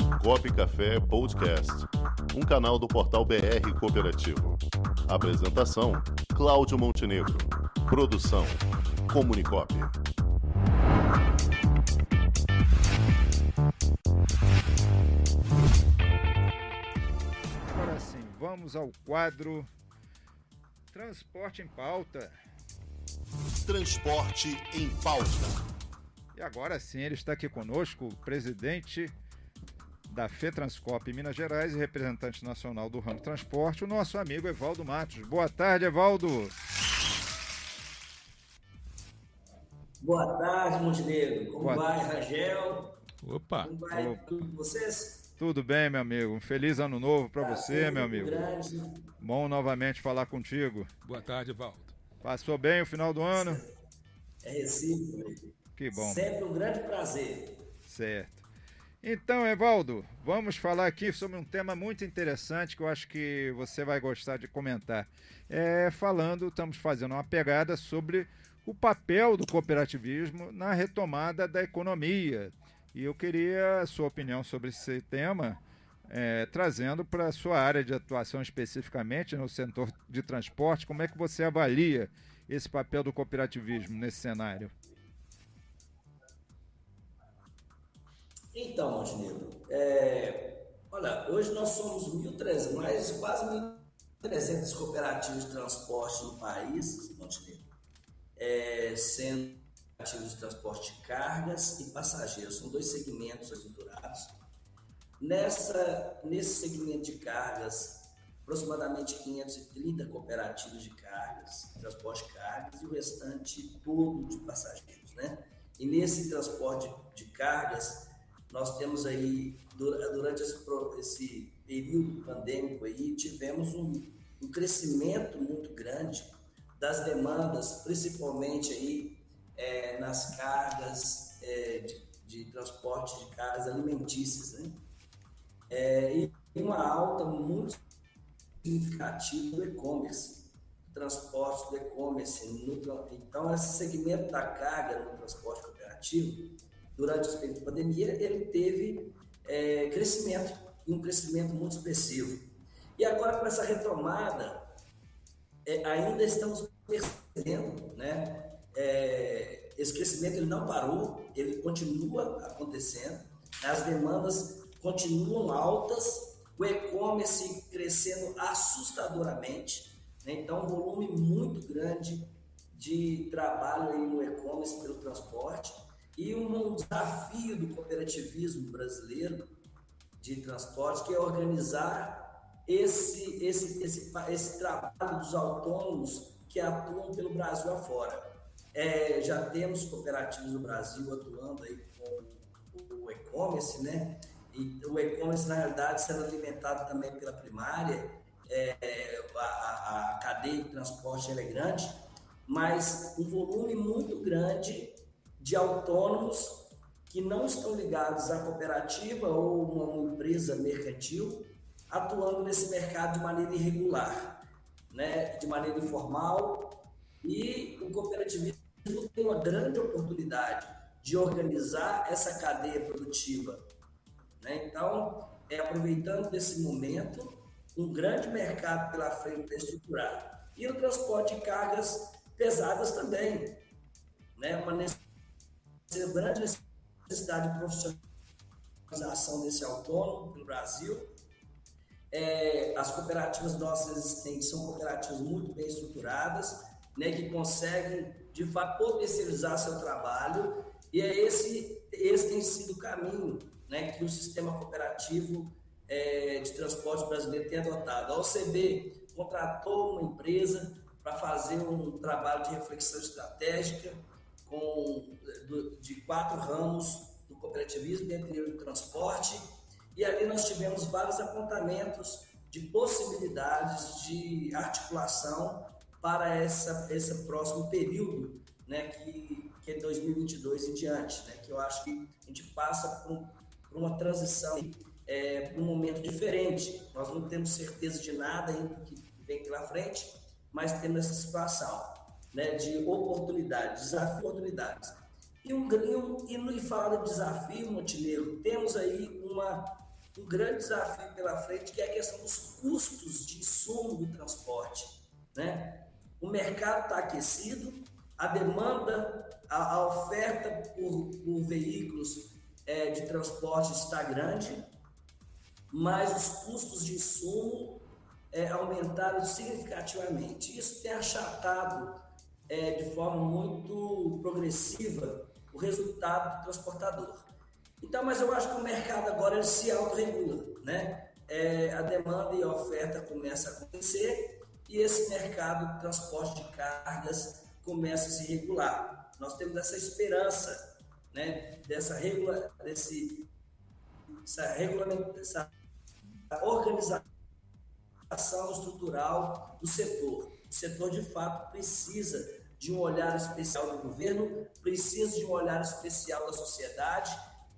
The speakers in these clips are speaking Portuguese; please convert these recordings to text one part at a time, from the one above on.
Comunicop Café Podcast, um canal do portal BR Cooperativo. Apresentação: Cláudio Montenegro. Produção: Comunicop. Agora sim, vamos ao quadro Transporte em Pauta. Transporte em Pauta. E agora sim, ele está aqui conosco, o presidente da FETranscop Minas Gerais e representante nacional do ramo transporte, o nosso amigo Evaldo Matos. Boa tarde, Evaldo. Boa tarde, Montenegro. Como Boa vai, Rangel? Opa! Como vai Opa. tudo com vocês? Tudo bem, meu amigo? Um feliz ano novo para você, Prazer meu muito amigo. Grande. Bom novamente falar contigo. Boa tarde, Valdo. Passou bem o final do ano? É recíproco. Que bom. Sempre um grande prazer. Certo. Então, Evaldo, vamos falar aqui sobre um tema muito interessante que eu acho que você vai gostar de comentar. É, falando, estamos fazendo uma pegada sobre o papel do cooperativismo na retomada da economia. E eu queria a sua opinião sobre esse tema, é, trazendo para a sua área de atuação especificamente no setor de transporte, como é que você avalia esse papel do cooperativismo nesse cenário? Então, Montenegro, é, olha, hoje nós somos 1.300, mais quase 1.300 cooperativas de transporte no país, Montenegro, é, sendo cooperativas de transporte de cargas e passageiros. São dois segmentos estruturados. Nessa, nesse segmento de cargas, aproximadamente 530 cooperativas de cargas, transporte de cargas, e o restante todo de passageiros, né? E nesse transporte de cargas, nós temos aí, durante esse, esse período pandêmico aí, tivemos um, um, crescimento muito grande das demandas, principalmente aí é, nas cargas é, de, de, transporte de cargas alimentícias, né? É, e uma alta muito significativa do e-commerce, transporte do e-commerce. Então, esse segmento da carga no transporte cooperativo, durante o período de pandemia, ele teve é, crescimento, e um crescimento muito expressivo. E agora, com essa retomada, é, ainda estamos percebendo, né? É, esse crescimento ele não parou, ele continua acontecendo, as demandas continuam altas, o e-commerce crescendo assustadoramente, né? então um volume muito grande de trabalho aí no e-commerce pelo transporte e um desafio do cooperativismo brasileiro de transporte que é organizar esse, esse, esse, esse trabalho dos autônomos que atuam pelo Brasil afora. É, já temos cooperativas no Brasil atuando aí com o e-commerce, né? E o e-commerce, na realidade, sendo alimentado também pela primária, é, a, a, cadeia de transporte é grande, mas um volume muito grande de autônomos que não estão ligados à cooperativa ou uma empresa mercantil, atuando nesse mercado de maneira irregular, né? de maneira informal, e o cooperativismo tem uma grande oportunidade de organizar essa cadeia produtiva né? Então, é, aproveitando desse momento, um grande mercado pela frente para estruturar. E o transporte de cargas pesadas também. Né? Uma grande necessidade de profissionalização desse autônomo no Brasil. É, as cooperativas nossas existentes são cooperativas muito bem estruturadas, né, que conseguem, de fato, potencializar seu trabalho, e é esse, esse tem sido o caminho né, que o sistema cooperativo é, de transporte brasileiro tem adotado. A OCB contratou uma empresa para fazer um trabalho de reflexão estratégica com, do, de quatro ramos do cooperativismo, dentre o transporte, e ali nós tivemos vários apontamentos de possibilidades de articulação para essa, esse próximo período, né, que, que é 2022 em diante, né, que eu acho que a gente passa por para uma transição, é, para um momento diferente. Nós não temos certeza de nada ainda que vem pela frente, mas temos essa situação né, de oportunidade, desafio oportunidades. E, um, e, um, e no falar de desafio, Montenegro, temos aí uma, um grande desafio pela frente, que é a questão dos custos de insumo do transporte. Né? O mercado está aquecido, a demanda, a, a oferta por, por veículos é, de transporte está grande, mas os custos de insumo é, aumentaram significativamente. Isso tem achatado é, de forma muito progressiva o resultado do transportador. Então, mas eu acho que o mercado agora ele se autorregula, né? É, a demanda e a oferta começa a acontecer e esse mercado de transporte de cargas começa a se regular. Nós temos essa esperança, né? Dessa regula, desse, essa regulamentação, organização estrutural do setor. O setor de fato precisa de um olhar especial do governo, precisa de um olhar especial da sociedade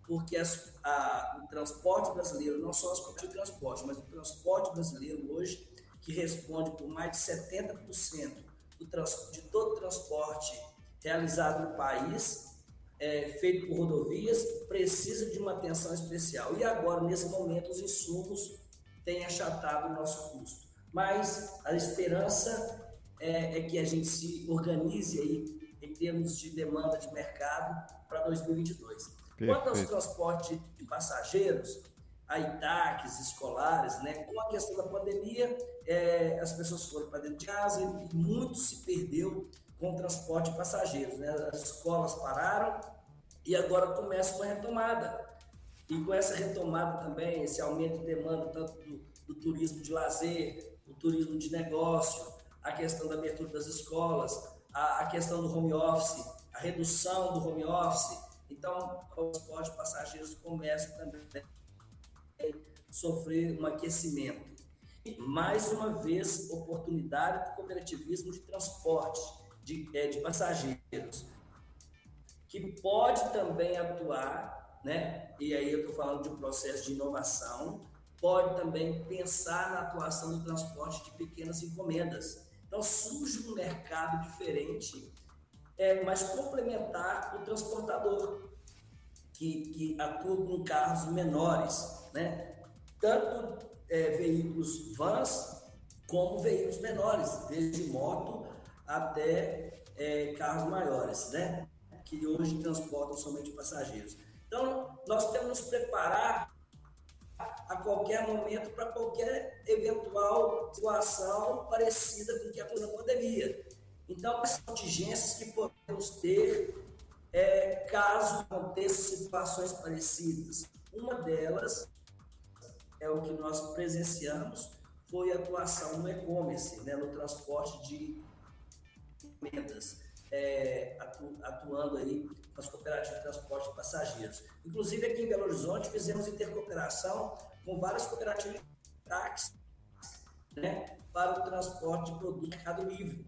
porque as, a, o transporte brasileiro, não só as de transporte, mas o transporte brasileiro hoje, que responde por mais de 70% do trans, de todo o transporte realizado no país, é, feito por rodovias, precisa de uma atenção especial. E agora, nesse momento, os insumos têm achatado o nosso custo. Mas a esperança é, é que a gente se organize aí em termos de demanda de mercado para 2022. Quanto aos transportes de passageiros, a ITACs escolares, né, com a questão da pandemia, é, as pessoas foram para dentro de casa e muito se perdeu com o transporte de passageiros. Né? As escolas pararam e agora começa uma retomada. E com essa retomada também, esse aumento de demanda tanto do, do turismo de lazer, turismo de negócio, a questão da abertura das escolas, a, a questão do home office, a redução do home office, então, o transporte passageiros começa também a sofrer um aquecimento. E, mais uma vez, oportunidade do cooperativismo de transporte de, é, de passageiros, que pode também atuar, né? e aí eu estou falando de um processo de inovação, pode também pensar na atuação do transporte de pequenas encomendas. Então, surge um mercado diferente é, mas complementar o transportador, que, que atua com carros menores, né? tanto é, veículos vans como veículos menores, desde moto até é, carros maiores, né? que hoje transportam somente passageiros. Então, nós temos que nos preparar a qualquer momento para qualquer eventual situação parecida com o que aconteceu na pandemia. Então, as contingências que podemos ter é, caso aconteçam situações parecidas. Uma delas é o que nós presenciamos, foi a atuação no e-commerce, né, no transporte de encomendas, é, atu, atuando aí nas cooperativas de transporte de passageiros. Inclusive aqui em Belo Horizonte fizemos intercooperação com várias cooperativas de táxi né, para o transporte de produto Mercado Livre.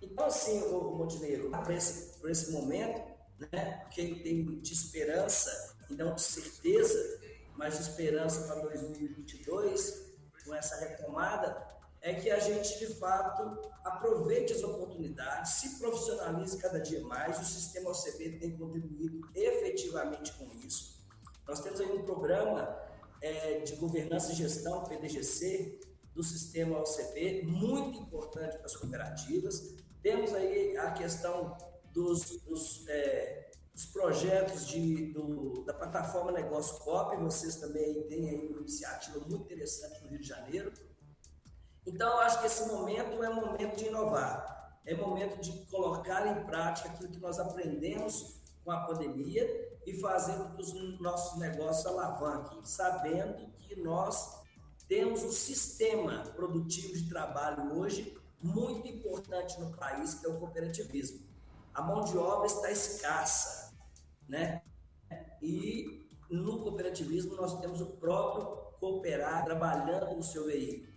Então, assim, o Montenegro, para esse, por esse momento, né, tem de esperança e não de certeza, mas de esperança para 2022, com essa retomada, é que a gente, de fato, aproveite as oportunidades, se profissionalize cada dia mais. O sistema OCB tem contribuído efetivamente com isso. Nós temos aí um programa é, de governança e gestão, PDGC, do sistema OCB, muito importante para as cooperativas. Temos aí a questão dos, dos, é, dos projetos de, do, da plataforma Negócio Cop, vocês também têm aí uma iniciativa muito interessante no Rio de Janeiro. Então, eu acho que esse momento é um momento de inovar, é momento de colocar em prática aquilo que nós aprendemos com a pandemia e fazer com que os nossos negócios alavanquem, sabendo que nós temos um sistema produtivo de trabalho hoje muito importante no país, que é o cooperativismo. A mão de obra está escassa, né? E no cooperativismo nós temos o próprio cooperar trabalhando no seu veículo.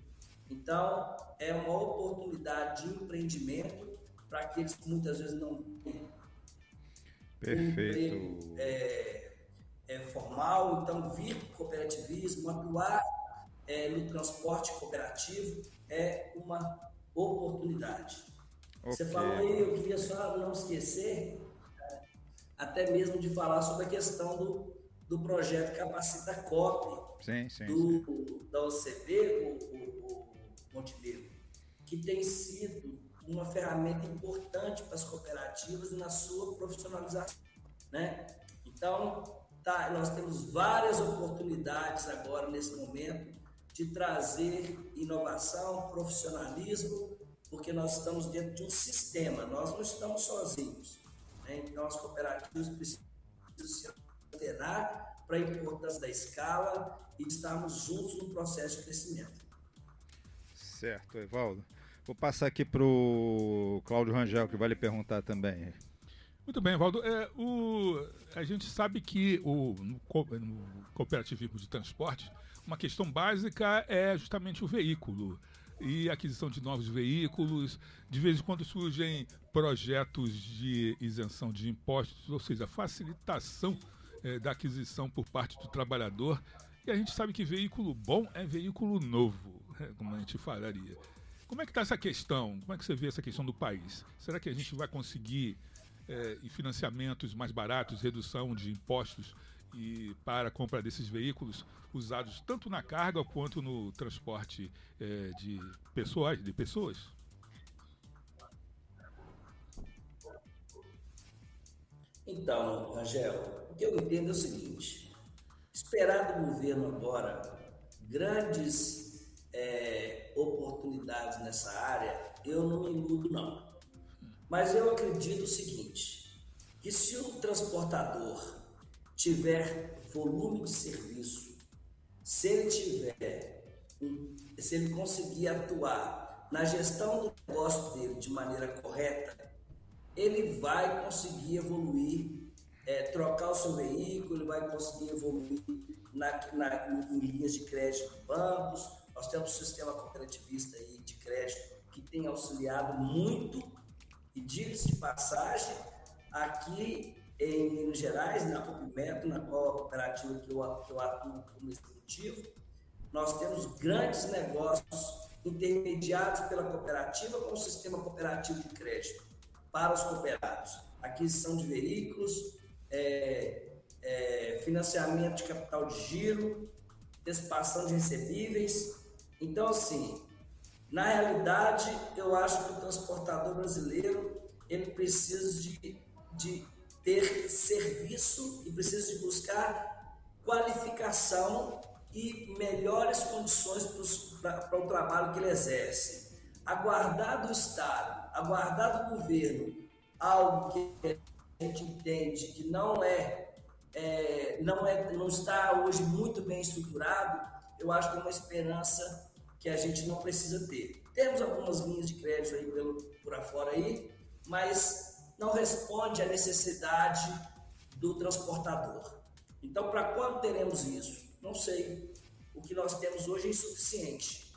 Então, é uma oportunidade de empreendimento para aqueles que muitas vezes não têm Perfeito. Um emprego, é, é, formal, então vir para o cooperativismo, atuar é, no transporte cooperativo é uma oportunidade. Okay. Você falou aí, eu queria só não esquecer, até mesmo de falar sobre a questão do, do projeto Capacita COP sim, sim, do, sim. da OCB, o, o, o Montenegro, que tem sido uma ferramenta importante para as cooperativas na sua profissionalização. Né? Então, tá, nós temos várias oportunidades agora, nesse momento, de trazer inovação, profissionalismo, porque nós estamos dentro de um sistema, nós não estamos sozinhos. Né? Então, as cooperativas precisam se antenar para a importância da escala e estarmos juntos no processo de crescimento. Certo, Evaldo. Vou passar aqui para o Cláudio Rangel, que vai lhe perguntar também. Muito bem, Evaldo. É, o, a gente sabe que o, no, no cooperativismo de transporte, uma questão básica é justamente o veículo e aquisição de novos veículos. De vez em quando surgem projetos de isenção de impostos, ou seja, facilitação é, da aquisição por parte do trabalhador. E a gente sabe que veículo bom é veículo novo, como a gente falaria. Como é que está essa questão? Como é que você vê essa questão do país? Será que a gente vai conseguir é, financiamentos mais baratos, redução de impostos e para a compra desses veículos usados tanto na carga quanto no transporte é, de pessoas, de pessoas? Então, Rangel, o que eu entendo é o seguinte: esperar do governo agora grandes é, oportunidades nessa área, eu não me iludo, não. Mas eu acredito o seguinte: que se o transportador tiver volume de serviço, se ele tiver, se ele conseguir atuar na gestão do negócio dele de maneira correta, ele vai conseguir evoluir, é, trocar o seu veículo, ele vai conseguir evoluir na, na, em linhas de crédito de bancos. Nós temos um sistema cooperativista aí de crédito que tem auxiliado muito, e diga-se de passagem, aqui em Minas Gerais, na Copimeto, na qual cooperativa que eu, que eu atuo como executivo, nós temos grandes negócios intermediados pela cooperativa com o sistema cooperativo de crédito para os cooperados. Aquisição de veículos, é, é, financiamento de capital de giro, antecipação de recebíveis. Então, assim, na realidade, eu acho que o transportador brasileiro ele precisa de, de ter serviço e precisa de buscar qualificação e melhores condições para o trabalho que ele exerce. Aguardar do Estado, aguardar do governo algo que a gente entende que não é, é, não é não está hoje muito bem estruturado, eu acho que é uma esperança que a gente não precisa ter. Temos algumas linhas de crédito aí pelo, por afora aí, mas não responde à necessidade do transportador. Então, para quando teremos isso? Não sei. O que nós temos hoje é insuficiente,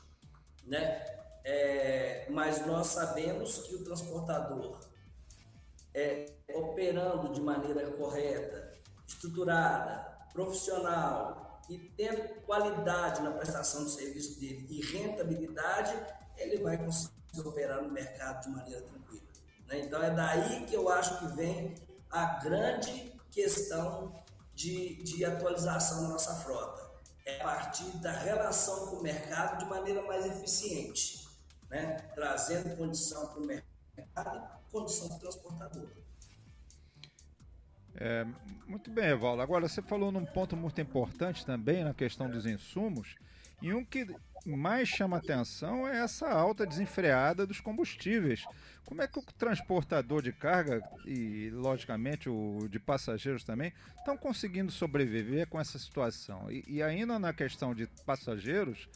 né? É, mas nós sabemos que o transportador é, operando de maneira correta, estruturada, profissional e tendo qualidade na prestação do serviço dele e rentabilidade, ele vai conseguir operar no mercado de maneira tranquila. Né? Então é daí que eu acho que vem a grande questão de, de atualização da nossa frota. É a partir da relação com o mercado de maneira mais eficiente, né? trazendo condição para o mercado condição para o transportador. É, muito bem, Evaldo. Agora, você falou num ponto muito importante também na questão dos insumos, e um que mais chama atenção é essa alta desenfreada dos combustíveis. Como é que o transportador de carga e, logicamente, o de passageiros também estão conseguindo sobreviver com essa situação? E, e ainda na questão de passageiros,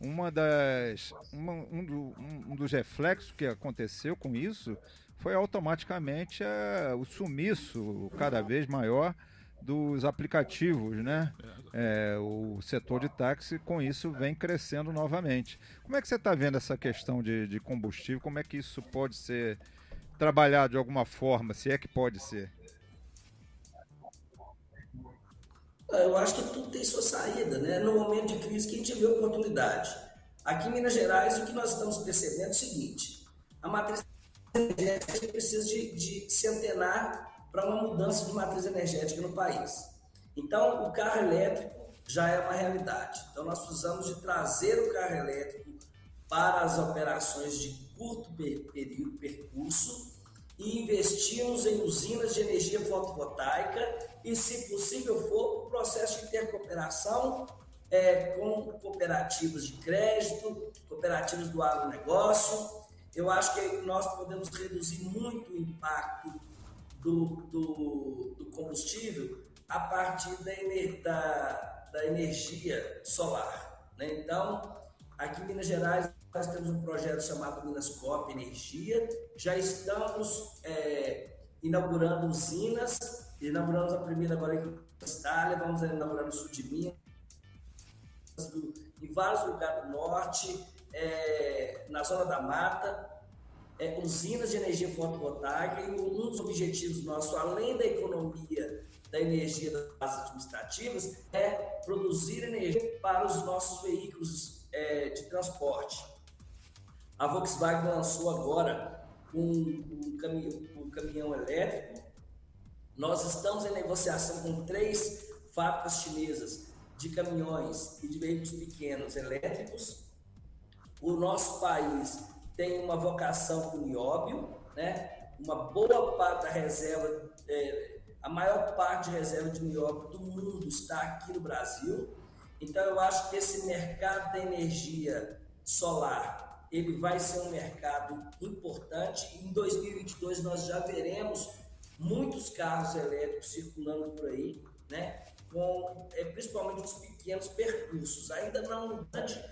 uma das, uma, um, do, um, dos reflexos que aconteceu com isso foi automaticamente a, o sumiço cada vez maior dos aplicativos, né? É, o setor de táxi, com isso, vem crescendo novamente. Como é que você está vendo essa questão de, de combustível? Como é que isso pode ser trabalhado de alguma forma, se é que pode ser? Ah, eu acho que tudo tem sua saída, né? No momento de crise que a gente vê oportunidade. Aqui em Minas Gerais, o que nós estamos percebendo é o seguinte: a matriz energética precisa de, de se antenar para uma mudança de matriz energética no país. Então, o carro elétrico já é uma realidade. Então, nós precisamos de trazer o carro elétrico para as operações de curto período, percurso, e investimos em usinas de energia fotovoltaica e, se possível for, o processo de intercooperação é, com cooperativas de crédito, cooperativas do agronegócio. Eu acho que nós podemos reduzir muito o impacto do, do, do combustível a partir da, da, da energia solar. Né? Então, aqui em Minas Gerais, nós temos um projeto chamado Minas Cop Energia. Já estamos é, inaugurando usinas. Inauguramos a primeira agora em Itália, vamos inaugurar no sul de Minas, em vários lugares do norte, é, na zona da mata, é, usinas de energia fotovoltaica. E um dos objetivos nossos, além da economia da energia das administrativas, é produzir energia para os nossos veículos é, de transporte. A Volkswagen lançou agora um, um, caminhão, um caminhão elétrico. Nós estamos em negociação com três fábricas chinesas de caminhões e de veículos pequenos elétricos. O nosso país tem uma vocação com nióbio, né? uma boa parte da reserva, é, a maior parte de reserva de nióbio do mundo está aqui no Brasil. Então, eu acho que esse mercado da energia solar ele vai ser um mercado importante. Em 2022 nós já veremos muitos carros elétricos circulando por aí, né? Com, é, principalmente os pequenos percursos, ainda não grande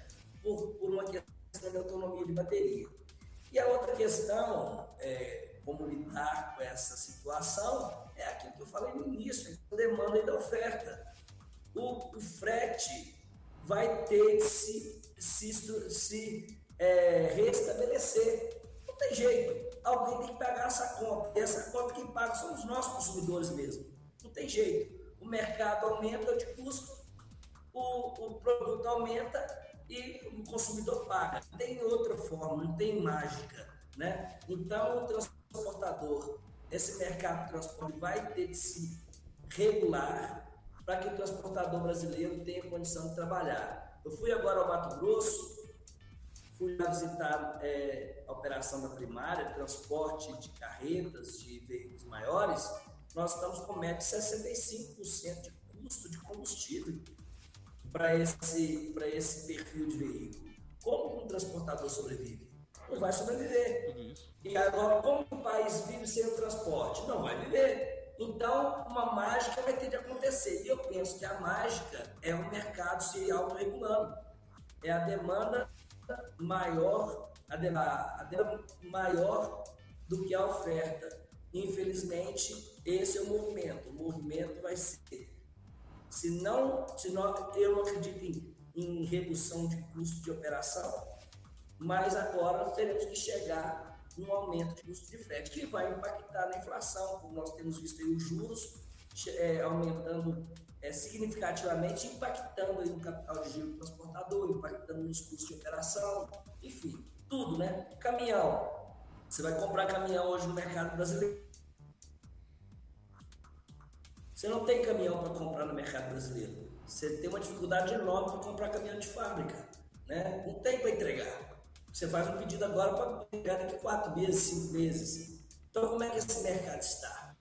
por, por uma questão de autonomia de bateria. E a outra questão, é, como lidar com essa situação, é aquilo que eu falei no início, a demanda e da oferta. O, o frete vai ter que se, se, se é, restabelecer. Não tem jeito. Alguém tem que pagar essa conta. E essa conta quem paga são os nossos consumidores mesmo. Não tem jeito. Mercado aumenta de custo, o, o produto aumenta e o consumidor paga. Não tem outra forma, não tem mágica. Né? Então, o transportador, esse mercado de transporte vai ter que se regular para que o transportador brasileiro tenha condição de trabalhar. Eu fui agora ao Mato Grosso, Fui lá visitar é, a operação da primária, transporte de carretas, de veículos maiores. Nós estamos com média de 65% de custo de combustível para esse, esse perfil de veículo. Como um transportador sobrevive? Não vai sobreviver. E agora, como o país vive sem o transporte? Não vai viver. Então, uma mágica vai ter de acontecer. E eu penso que a mágica é o mercado se autorregulando. É a demanda maior, a demanda maior do que a oferta. Infelizmente, esse é o movimento. O movimento vai ser. Se não, se não eu não acredito em, em redução de custo de operação, mas agora teremos que chegar um aumento de custo de frete, que vai impactar na inflação, como nós temos visto aí os juros é, aumentando é, significativamente, impactando aí no capital de giro do transportador, impactando nos custos de operação, enfim, tudo, né? Caminhão. Você vai comprar caminhão hoje no mercado brasileiro. Você não tem caminhão para comprar no mercado brasileiro. Você tem uma dificuldade enorme para comprar caminhão de fábrica. Né? Não tem para entregar. Você faz um pedido agora para entregar daqui quatro meses, cinco meses. Então, como é que esse mercado está?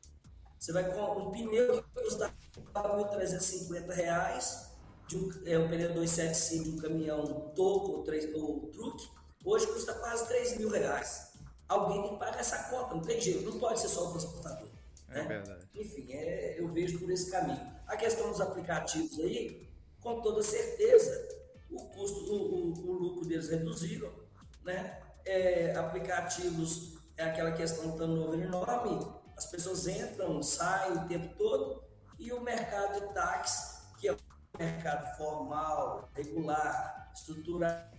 Você vai com um pneu que custa R$ 1.350, de um, é um pneu 275 de um caminhão toco ou, ou truque, hoje custa quase 3 mil reais. Alguém tem que pagar essa conta, não tem jeito, não pode ser só o transportador. É né? verdade. Enfim, é, eu vejo por esse caminho. A questão dos aplicativos aí, com toda certeza, o custo, o, o, o lucro deles reduziram, né? É, aplicativos é aquela questão do turnover enorme, as pessoas entram, saem o tempo todo, e o mercado de táxi, que é um mercado formal, regular, estruturado,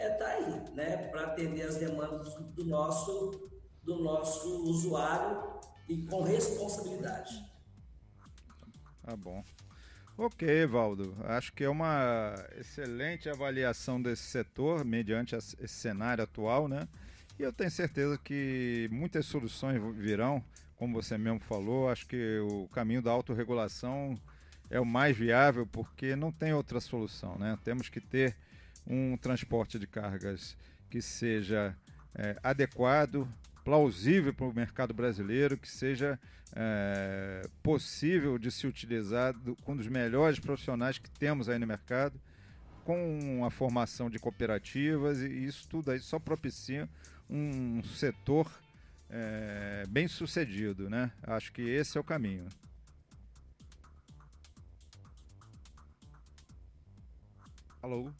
é tá aí, né, para atender as demandas do nosso do nosso usuário e com responsabilidade. Tá bom. Ok, Valdo. Acho que é uma excelente avaliação desse setor mediante esse cenário atual, né? E eu tenho certeza que muitas soluções virão como você mesmo falou, acho que o caminho da autorregulação é o mais viável porque não tem outra solução, né? Temos que ter um transporte de cargas que seja é, adequado, plausível para o mercado brasileiro, que seja é, possível de se utilizar do, com um dos melhores profissionais que temos aí no mercado, com a formação de cooperativas e isso tudo aí só propicia um setor é, bem sucedido, né? Acho que esse é o caminho. Alô?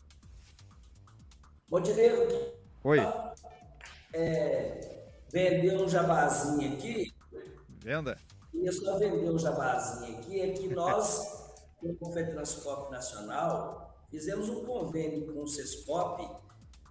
Montenegro. Oi. É, vendeu um jabazinho aqui. Venda? E só vender um jabazinho aqui é que nós, como FETranscop Nacional, fizemos um convênio com o SESCOP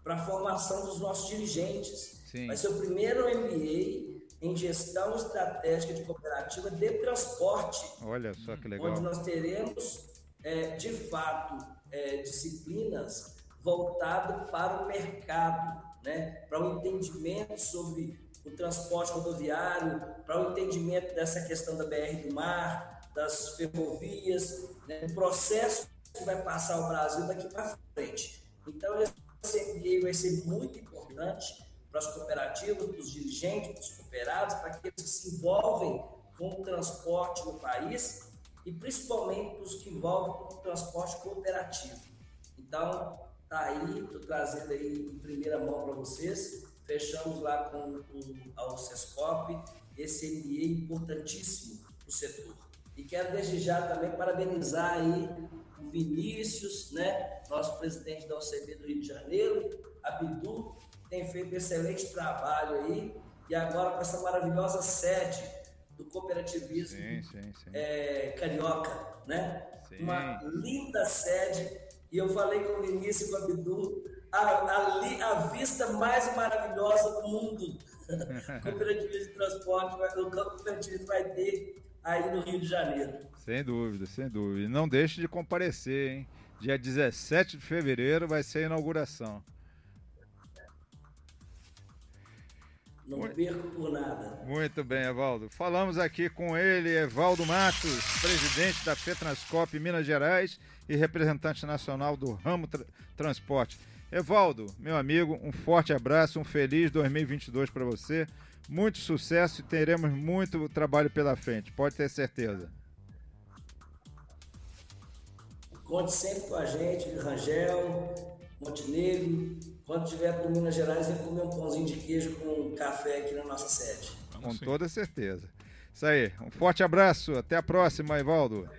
para a formação dos nossos dirigentes. Sim. Vai ser o primeiro MBA em gestão estratégica de cooperativa de transporte. Olha só que legal. Onde nós teremos, é, de fato, é, disciplinas voltadas para o mercado, né? para o entendimento sobre o transporte rodoviário, para o entendimento dessa questão da BR do mar, das ferrovias, né? o processo que vai passar o Brasil daqui para frente. Então, esse MBA vai ser muito importante para as cooperativas, para os dirigentes, para os cooperados, para aqueles que se envolvem com o transporte no país e principalmente para os que envolvem com o transporte cooperativo. Então, tá aí, estou trazendo aí em primeira mão para vocês. Fechamos lá com o, o Sescop, esse MBA importantíssimo para o setor. E quero desde já também parabenizar aí o Vinícius, né, nosso presidente da OCB do Rio de Janeiro, a Bidu, tem feito excelente trabalho aí, e agora com essa maravilhosa sede do cooperativismo sim, sim, sim. É, carioca, né? Uma linda sede, e eu falei com o Vinícius e com a Bidu, a, a, a vista mais maravilhosa do mundo. o cooperativismo de transporte, o cooperativismo vai ter aí no Rio de Janeiro. Sem dúvida, sem dúvida. E não deixe de comparecer, hein? Dia 17 de fevereiro vai ser a inauguração. Não perco por nada. Muito bem, Evaldo. Falamos aqui com ele, Evaldo Matos, presidente da FETranscop Minas Gerais e representante nacional do ramo tra transporte. Evaldo, meu amigo, um forte abraço, um feliz 2022 para você. Muito sucesso e teremos muito trabalho pela frente, pode ter certeza. Conte sempre com a gente, Rangel, Montenegro. Quando tiver por Minas Gerais, vem comer um pãozinho de queijo com café aqui na nossa sede. Com toda certeza. Isso aí. Um forte abraço. Até a próxima, Ivaldo.